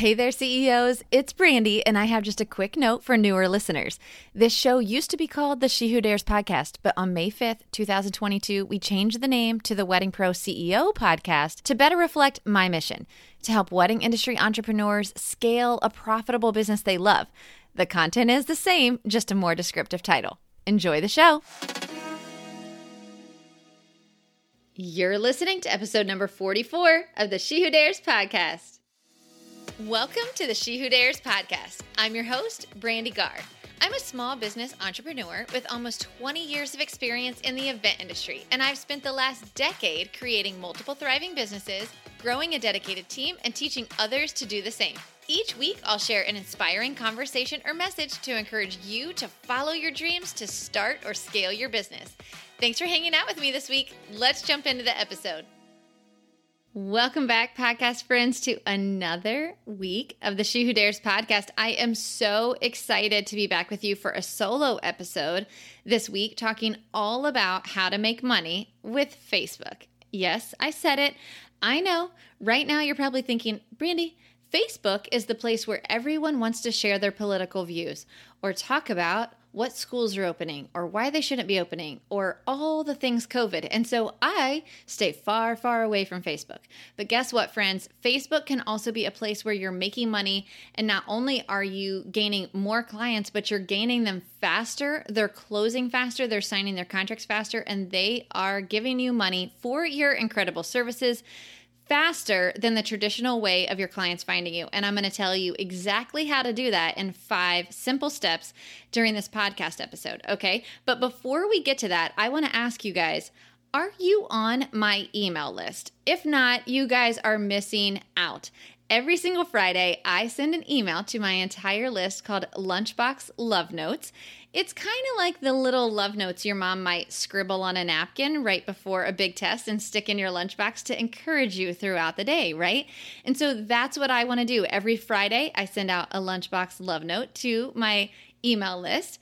Hey there, CEOs. It's Brandy, and I have just a quick note for newer listeners. This show used to be called the She Who Dares podcast, but on May 5th, 2022, we changed the name to the Wedding Pro CEO podcast to better reflect my mission to help wedding industry entrepreneurs scale a profitable business they love. The content is the same, just a more descriptive title. Enjoy the show. You're listening to episode number 44 of the She Who Dares podcast. Welcome to the She Who Dares podcast. I'm your host, Brandy Gar. I'm a small business entrepreneur with almost 20 years of experience in the event industry, and I've spent the last decade creating multiple thriving businesses, growing a dedicated team, and teaching others to do the same. Each week, I'll share an inspiring conversation or message to encourage you to follow your dreams to start or scale your business. Thanks for hanging out with me this week. Let's jump into the episode. Welcome back, podcast friends, to another week of the She Who Dares podcast. I am so excited to be back with you for a solo episode this week, talking all about how to make money with Facebook. Yes, I said it. I know. Right now, you're probably thinking, Brandy, Facebook is the place where everyone wants to share their political views or talk about what schools are opening or why they shouldn't be opening or all the things COVID. And so I stay far, far away from Facebook. But guess what, friends? Facebook can also be a place where you're making money. And not only are you gaining more clients, but you're gaining them faster. They're closing faster, they're signing their contracts faster, and they are giving you money for your incredible services faster than the traditional way of your clients finding you. And I'm going to tell you exactly how to do that in five simple steps during this podcast episode. Okay. But before we get to that, I want to ask you guys are you on my email list? If not, you guys are missing out. Every single Friday, I send an email to my entire list called Lunchbox Love Notes. It's kind of like the little love notes your mom might scribble on a napkin right before a big test and stick in your lunchbox to encourage you throughout the day, right? And so that's what I want to do. Every Friday, I send out a lunchbox love note to my email list.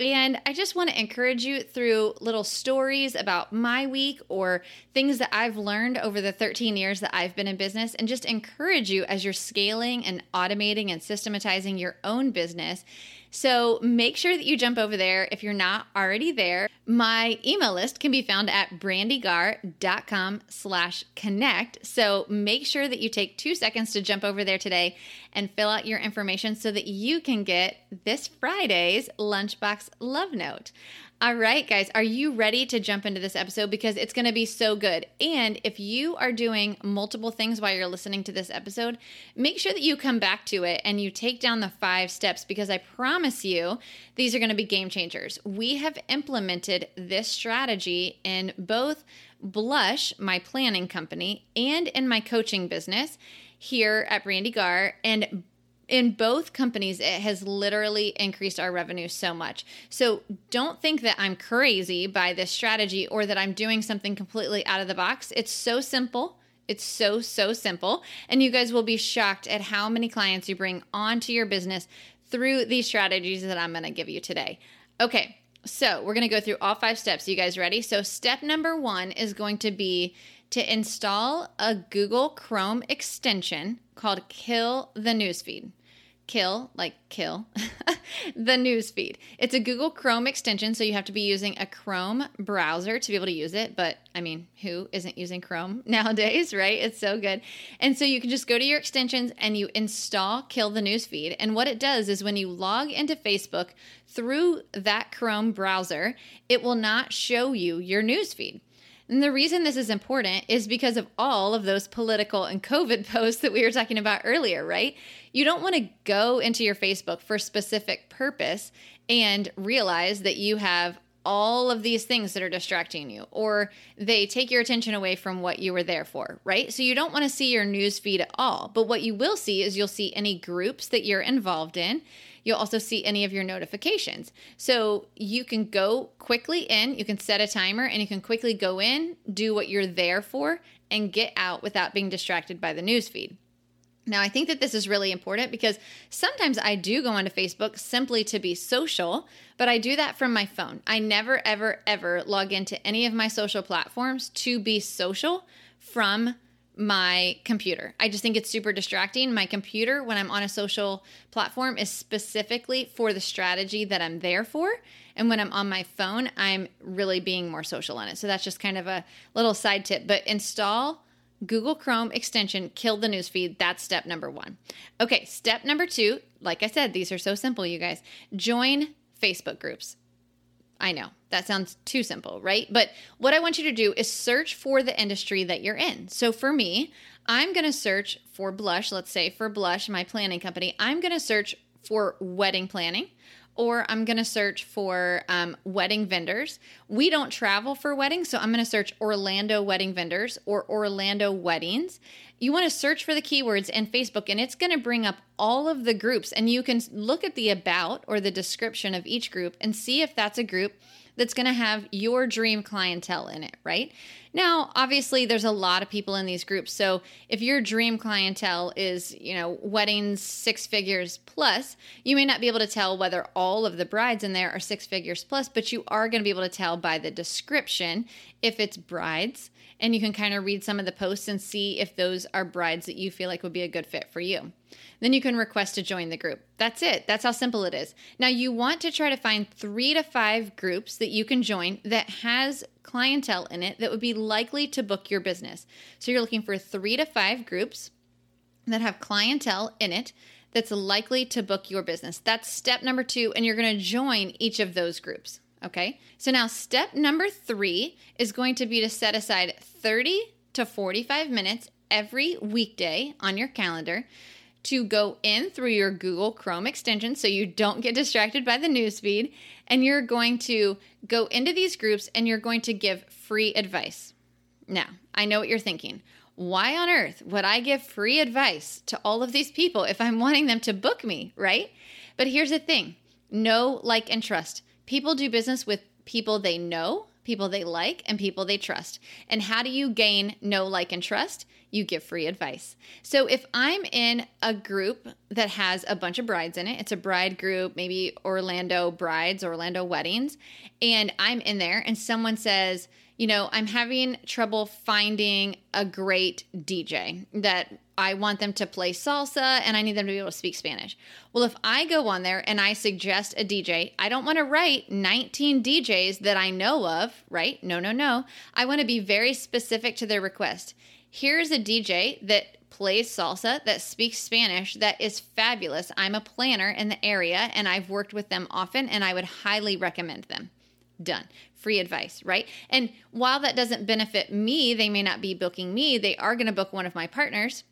And I just want to encourage you through little stories about my week or things that I've learned over the 13 years that I've been in business, and just encourage you as you're scaling and automating and systematizing your own business so make sure that you jump over there if you're not already there. My email list can be found at brandygar.com slash connect. So make sure that you take two seconds to jump over there today and fill out your information so that you can get this Friday's Lunchbox Love Note. All right, guys, are you ready to jump into this episode? Because it's going to be so good. And if you are doing multiple things while you're listening to this episode, make sure that you come back to it and you take down the five steps because I promise you these are going to be game changers. We have implemented this strategy in both Blush, my planning company, and in my coaching business here at Brandy Gar. And in both companies, it has literally increased our revenue so much. So don't think that I'm crazy by this strategy or that I'm doing something completely out of the box. It's so simple. It's so, so simple. And you guys will be shocked at how many clients you bring onto your business through these strategies that I'm going to give you today. Okay, so we're going to go through all five steps. You guys ready? So, step number one is going to be to install a Google Chrome extension called Kill the Newsfeed kill, like kill, the news feed. It's a Google Chrome extension, so you have to be using a Chrome browser to be able to use it. But I mean, who isn't using Chrome nowadays, right? It's so good. And so you can just go to your extensions and you install Kill the News Feed. And what it does is when you log into Facebook through that Chrome browser, it will not show you your news feed. And the reason this is important is because of all of those political and COVID posts that we were talking about earlier, right? You don't want to go into your Facebook for a specific purpose and realize that you have all of these things that are distracting you or they take your attention away from what you were there for, right? So you don't want to see your news feed at all. But what you will see is you'll see any groups that you're involved in. You'll also see any of your notifications. So you can go quickly in, you can set a timer and you can quickly go in, do what you're there for and get out without being distracted by the news feed. Now, I think that this is really important because sometimes I do go onto Facebook simply to be social, but I do that from my phone. I never, ever, ever log into any of my social platforms to be social from my computer. I just think it's super distracting. My computer, when I'm on a social platform, is specifically for the strategy that I'm there for. And when I'm on my phone, I'm really being more social on it. So that's just kind of a little side tip. But install Google Chrome extension, kill the newsfeed. That's step number one. Okay, step number two, like I said, these are so simple, you guys. Join Facebook groups. I know that sounds too simple, right? But what I want you to do is search for the industry that you're in. So for me, I'm going to search for Blush, let's say for Blush, my planning company. I'm going to search for wedding planning or I'm going to search for um, wedding vendors. We don't travel for weddings, so I'm going to search Orlando wedding vendors or Orlando weddings. You want to search for the keywords in Facebook, and it's going to bring up all of the groups, and you can look at the about or the description of each group and see if that's a group that's going to have your dream clientele in it, right? Now, obviously, there's a lot of people in these groups. So if your dream clientele is, you know, weddings six figures plus, you may not be able to tell whether all of the brides in there are six figures plus, but you are going to be able to tell by the description if it's brides. And you can kind of read some of the posts and see if those are brides that you feel like would be a good fit for you. Then you can request to join the group. That's it. That's how simple it is. Now you want to try to find 3 to 5 groups that you can join that has clientele in it that would be likely to book your business. So you're looking for 3 to 5 groups that have clientele in it that's likely to book your business. That's step number 2 and you're going to join each of those groups. Okay. So now step number three is going to be to set aside 30 to 45 minutes every weekday on your calendar to go in through your Google Chrome extension so you don't get distracted by the newsfeed. And you're going to go into these groups and you're going to give free advice. Now, I know what you're thinking. Why on earth would I give free advice to all of these people if I'm wanting them to book me, right? But here's the thing know, like, and trust. People do business with people they know, people they like, and people they trust. And how do you gain know, like, and trust? you give free advice. So if I'm in a group that has a bunch of brides in it, it's a bride group, maybe Orlando brides, Orlando weddings, and I'm in there and someone says, you know, I'm having trouble finding a great DJ that I want them to play salsa and I need them to be able to speak Spanish. Well, if I go on there and I suggest a DJ, I don't want to write 19 DJs that I know of, right? No, no, no. I want to be very specific to their request here's a DJ that plays salsa, that speaks Spanish, that is fabulous. I'm a planner in the area and I've worked with them often and I would highly recommend them. Done. Free advice, right? And while that doesn't benefit me, they may not be booking me, they are going to book one of my partners.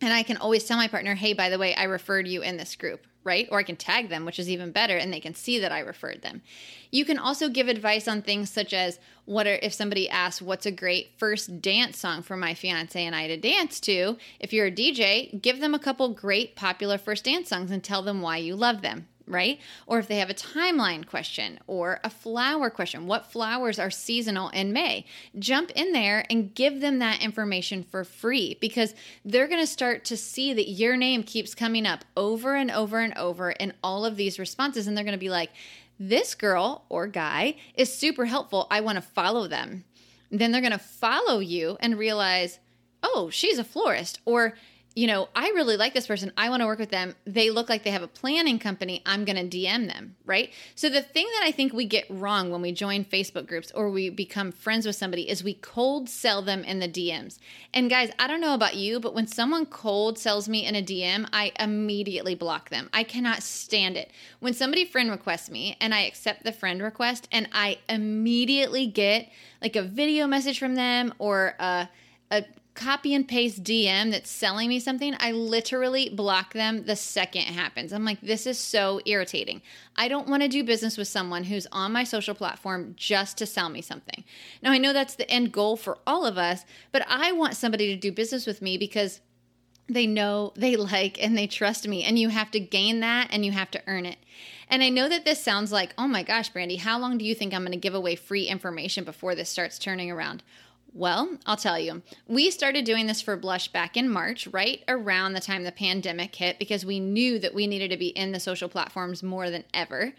And I can always tell my partner, hey, by the way, I referred you in this group, right? Or I can tag them, which is even better, and they can see that I referred them. You can also give advice on things such as what are if somebody asks what's a great first dance song for my fiance and I to dance to, if you're a DJ, give them a couple great popular first dance songs and tell them why you love them right? Or if they have a timeline question or a flower question, what flowers are seasonal in May? Jump in there and give them that information for free because they're going to start to see that your name keeps coming up over and over and over in all of these responses. And they're going to be like, this girl or guy is super helpful. I want to follow them. Then they're going to follow you and realize, oh, she's a florist. Or you know, I really like this person. I want to work with them. They look like they have a planning company. I'm going to DM them, right? So, the thing that I think we get wrong when we join Facebook groups or we become friends with somebody is we cold sell them in the DMs. And guys, I don't know about you, but when someone cold sells me in a DM, I immediately block them. I cannot stand it. When somebody friend requests me and I accept the friend request and I immediately get like a video message from them or a, a copy and paste DM that's selling me something, I literally block them the second it happens. I'm like, this is so irritating. I don't want to do business with someone who's on my social platform just to sell me something. Now, I know that's the end goal for all of us, but I want somebody to do business with me because they know, they like, and they trust me. And you have to gain that and you have to earn it. And I know that this sounds like, oh my gosh, Brandy, how long do you think I'm going to give away free information before this starts turning around? Well, I'll tell you. We started doing this for Blush back in March, right around the time the pandemic hit, because we knew that we needed to be in the social platforms more than ever.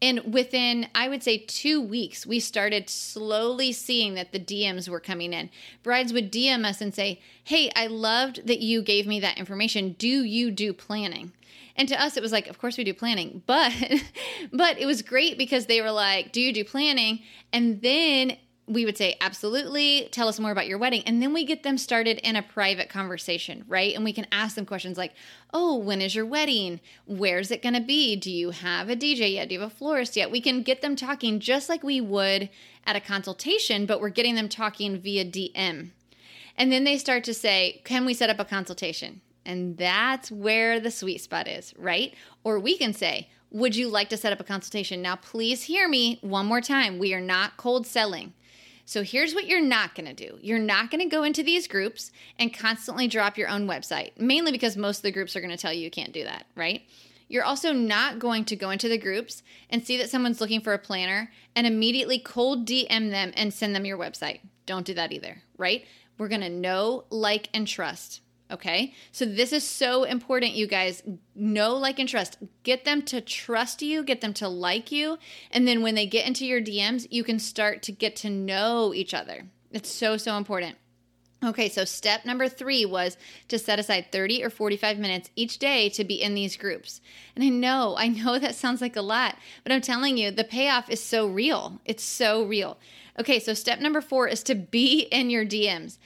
And within, I would say, two weeks, we started slowly seeing that the DMs were coming in. Brides would DM us and say, Hey, I loved that you gave me that information. Do you do planning? And to us, it was like, of course we do planning, but but it was great because they were like, "Do you do planning?" And then we would say, absolutely, tell us more about your wedding. And then we get them started in a private conversation, right? And we can ask them questions like, oh, when is your wedding? Where's it going to be? Do you have a DJ yet? Do you have a florist yet? We can get them talking just like we would at a consultation, but we're getting them talking via DM. And then they start to say, can we set up a consultation? And that's where the sweet spot is, right? Or we can say, would you like to set up a consultation? Now, please hear me one more time. We are not cold selling. So here's what you're not going to do. You're not going to go into these groups and constantly drop your own website, mainly because most of the groups are going to tell you you can't do that, right? You're also not going to go into the groups and see that someone's looking for a planner and immediately cold DM them and send them your website. Don't do that either, right? We're going to know, like, and trust. Okay. So this is so important, you guys. Know, like, and trust. Get them to trust you, get them to like you. And then when they get into your DMs, you can start to get to know each other. It's so, so important. Okay, so step number three was to set aside 30 or 45 minutes each day to be in these groups. And I know, I know that sounds like a lot, but I'm telling you, the payoff is so real. It's so real. Okay, so step number four is to be in your DMs.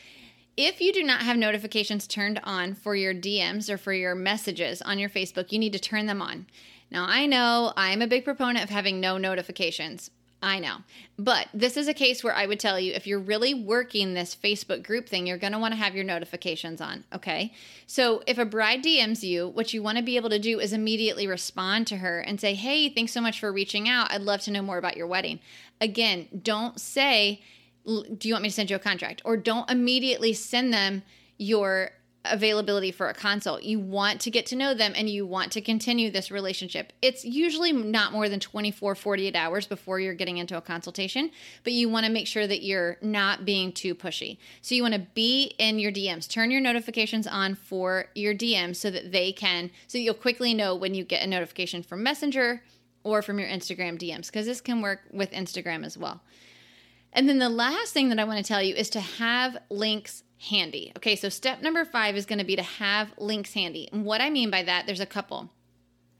If you do not have notifications turned on for your DMs or for your messages on your Facebook, you need to turn them on. Now, I know I'm a big proponent of having no notifications. I know. But this is a case where I would tell you if you're really working this Facebook group thing, you're going to want to have your notifications on. Okay. So if a bride DMs you, what you want to be able to do is immediately respond to her and say, Hey, thanks so much for reaching out. I'd love to know more about your wedding. Again, don't say, do you want me to send you a contract? Or don't immediately send them your availability for a consult. You want to get to know them and you want to continue this relationship. It's usually not more than 24, 48 hours before you're getting into a consultation, but you want to make sure that you're not being too pushy. So you want to be in your DMs. Turn your notifications on for your DMs so that they can, so you'll quickly know when you get a notification from Messenger or from your Instagram DMs, because this can work with Instagram as well. And then the last thing that I want to tell you is to have links handy. Okay, so step number five is going to be to have links handy. And what I mean by that, there's a couple.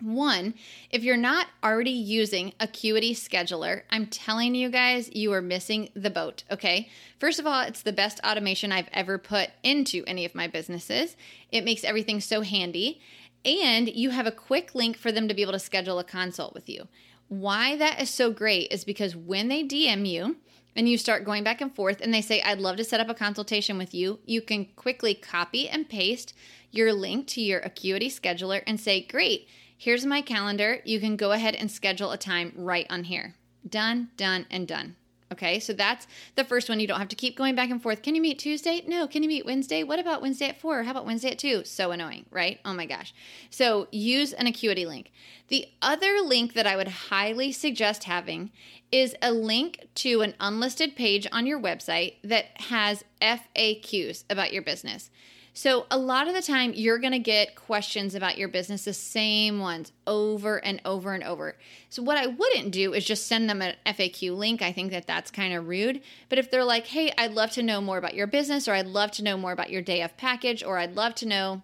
One, if you're not already using Acuity Scheduler, I'm telling you guys, you are missing the boat, okay? First of all, it's the best automation I've ever put into any of my businesses. It makes everything so handy. And you have a quick link for them to be able to schedule a consult with you. Why that is so great is because when they DM you, and you start going back and forth and they say, I'd love to set up a consultation with you, you can quickly copy and paste your link to your Acuity scheduler and say, Great, here's my calendar. You can go ahead and schedule a time right on here. Done, done, and done. Okay, so that's the first one. You don't have to keep going back and forth. Can you meet Tuesday? No. Can you meet Wednesday? What about Wednesday at four? How about Wednesday at two? So annoying, right? Oh my gosh. So use an Acuity link. The other link that I would highly suggest having is a link to an unlisted page on your website that has FAQs about your business. So, a lot of the time, you're going to get questions about your business, the same ones over and over and over. So, what I wouldn't do is just send them an FAQ link. I think that that's kind of rude. But if they're like, hey, I'd love to know more about your business, or I'd love to know more about your day of package, or I'd love to know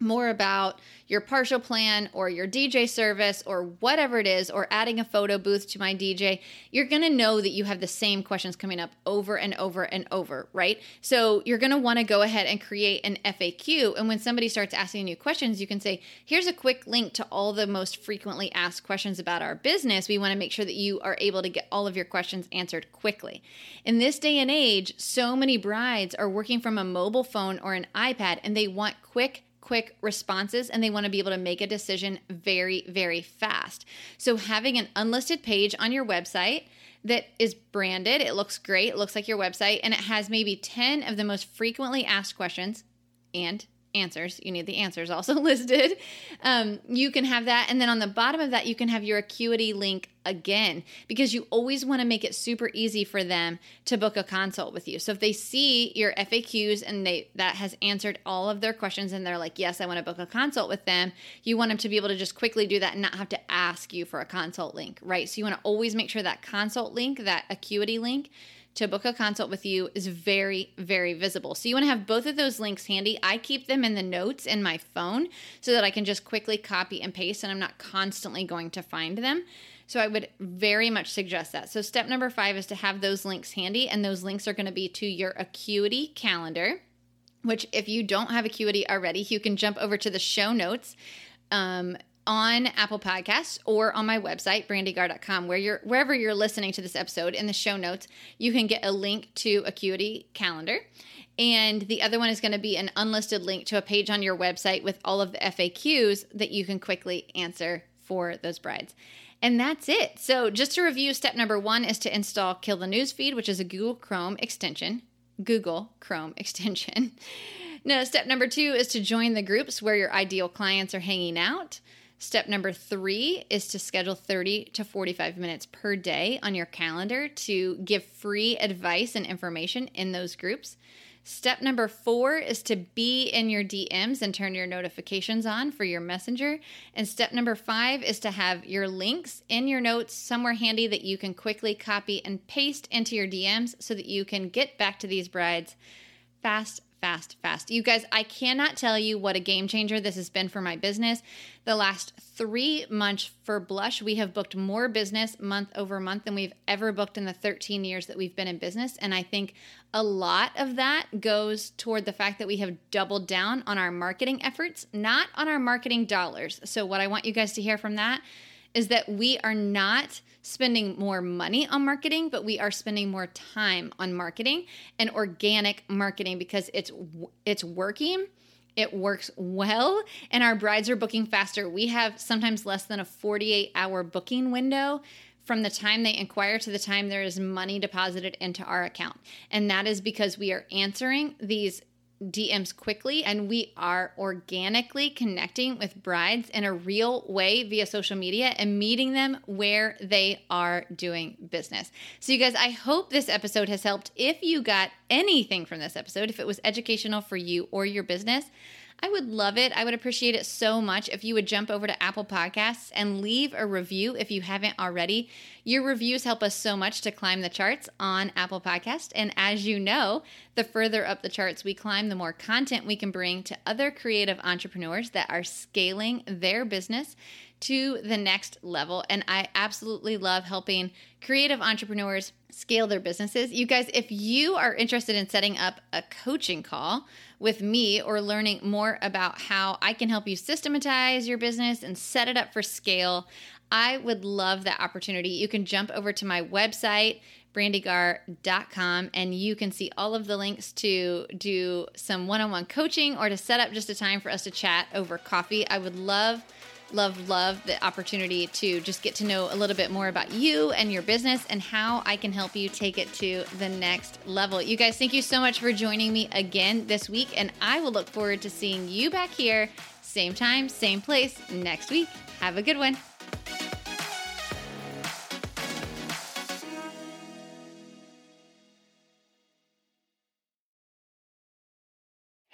more about your partial plan or your DJ service or whatever it is, or adding a photo booth to my DJ, you're gonna know that you have the same questions coming up over and over and over, right? So you're gonna wanna go ahead and create an FAQ. And when somebody starts asking you questions, you can say, here's a quick link to all the most frequently asked questions about our business. We wanna make sure that you are able to get all of your questions answered quickly. In this day and age, so many brides are working from a mobile phone or an iPad and they want quick, quick responses and they want to be able to make a decision very, very fast. So, having an unlisted page on your website that is branded, it looks great, it looks like your website, and it has maybe 10 of the most frequently asked questions and answers. You need the answers also listed. Um, you can have that. And then on the bottom of that, you can have your Acuity link again because you always want to make it super easy for them to book a consult with you. So if they see your FAQs and they that has answered all of their questions and they're like, "Yes, I want to book a consult with them." You want them to be able to just quickly do that and not have to ask you for a consult link, right? So you want to always make sure that consult link, that Acuity link to book a consult with you is very, very visible. So you want to have both of those links handy. I keep them in the notes in my phone so that I can just quickly copy and paste and I'm not constantly going to find them. So I would very much suggest that. So step number five is to have those links handy, and those links are going to be to your Acuity calendar. Which, if you don't have Acuity already, you can jump over to the show notes. Um, on Apple Podcasts or on my website, brandygar.com, where you're wherever you're listening to this episode in the show notes, you can get a link to Acuity Calendar. And the other one is going to be an unlisted link to a page on your website with all of the FAQs that you can quickly answer for those brides. And that's it. So, just to review, step number one is to install Kill the Newsfeed, which is a Google Chrome extension. Google Chrome extension. no, step number two is to join the groups where your ideal clients are hanging out. Step number three is to schedule 30 to 45 minutes per day on your calendar to give free advice and information in those groups. Step number four is to be in your DMs and turn your notifications on for your messenger. And step number five is to have your links in your notes somewhere handy that you can quickly copy and paste into your DMs so that you can get back to these brides fast, fast, fast. You guys, I cannot tell you what a game changer this has been for my business. The last three months for Blush, we have booked more business month over month than we've ever booked in the 13 years that we've been in business. And I think a lot of that goes toward the fact that we have doubled down on our marketing efforts, not on our marketing dollars. So, what I want you guys to hear from that is that we are not spending more money on marketing, but we are spending more time on marketing and organic marketing because it's it's working. It works well and our brides are booking faster. We have sometimes less than a 48 hour booking window from the time they inquire to the time there is money deposited into our account. And that is because we are answering these DMs quickly and we are organically connecting with brides in a real way via social media and meeting them where they are doing business. So, you guys, I hope this episode has helped. If you got anything from this episode, if it was educational for you or your business, I would love it. I would appreciate it so much if you would jump over to Apple Podcasts and leave a review if you haven't already. Your reviews help us so much to climb the charts on Apple Podcast, and as you know, the further up the charts we climb, the more content we can bring to other creative entrepreneurs that are scaling their business to the next level. And I absolutely love helping creative entrepreneurs scale their businesses. You guys, if you are interested in setting up a coaching call with me or learning more about how I can help you systematize your business and set it up for scale, I would love that opportunity. You can jump over to my website, brandygar.com, and you can see all of the links to do some one on one coaching or to set up just a time for us to chat over coffee. I would love love, love the opportunity to just get to know a little bit more about you and your business and how I can help you take it to the next level. You guys, thank you so much for joining me again this week, and I will look forward to seeing you back here, same time, same place next week. Have a good one.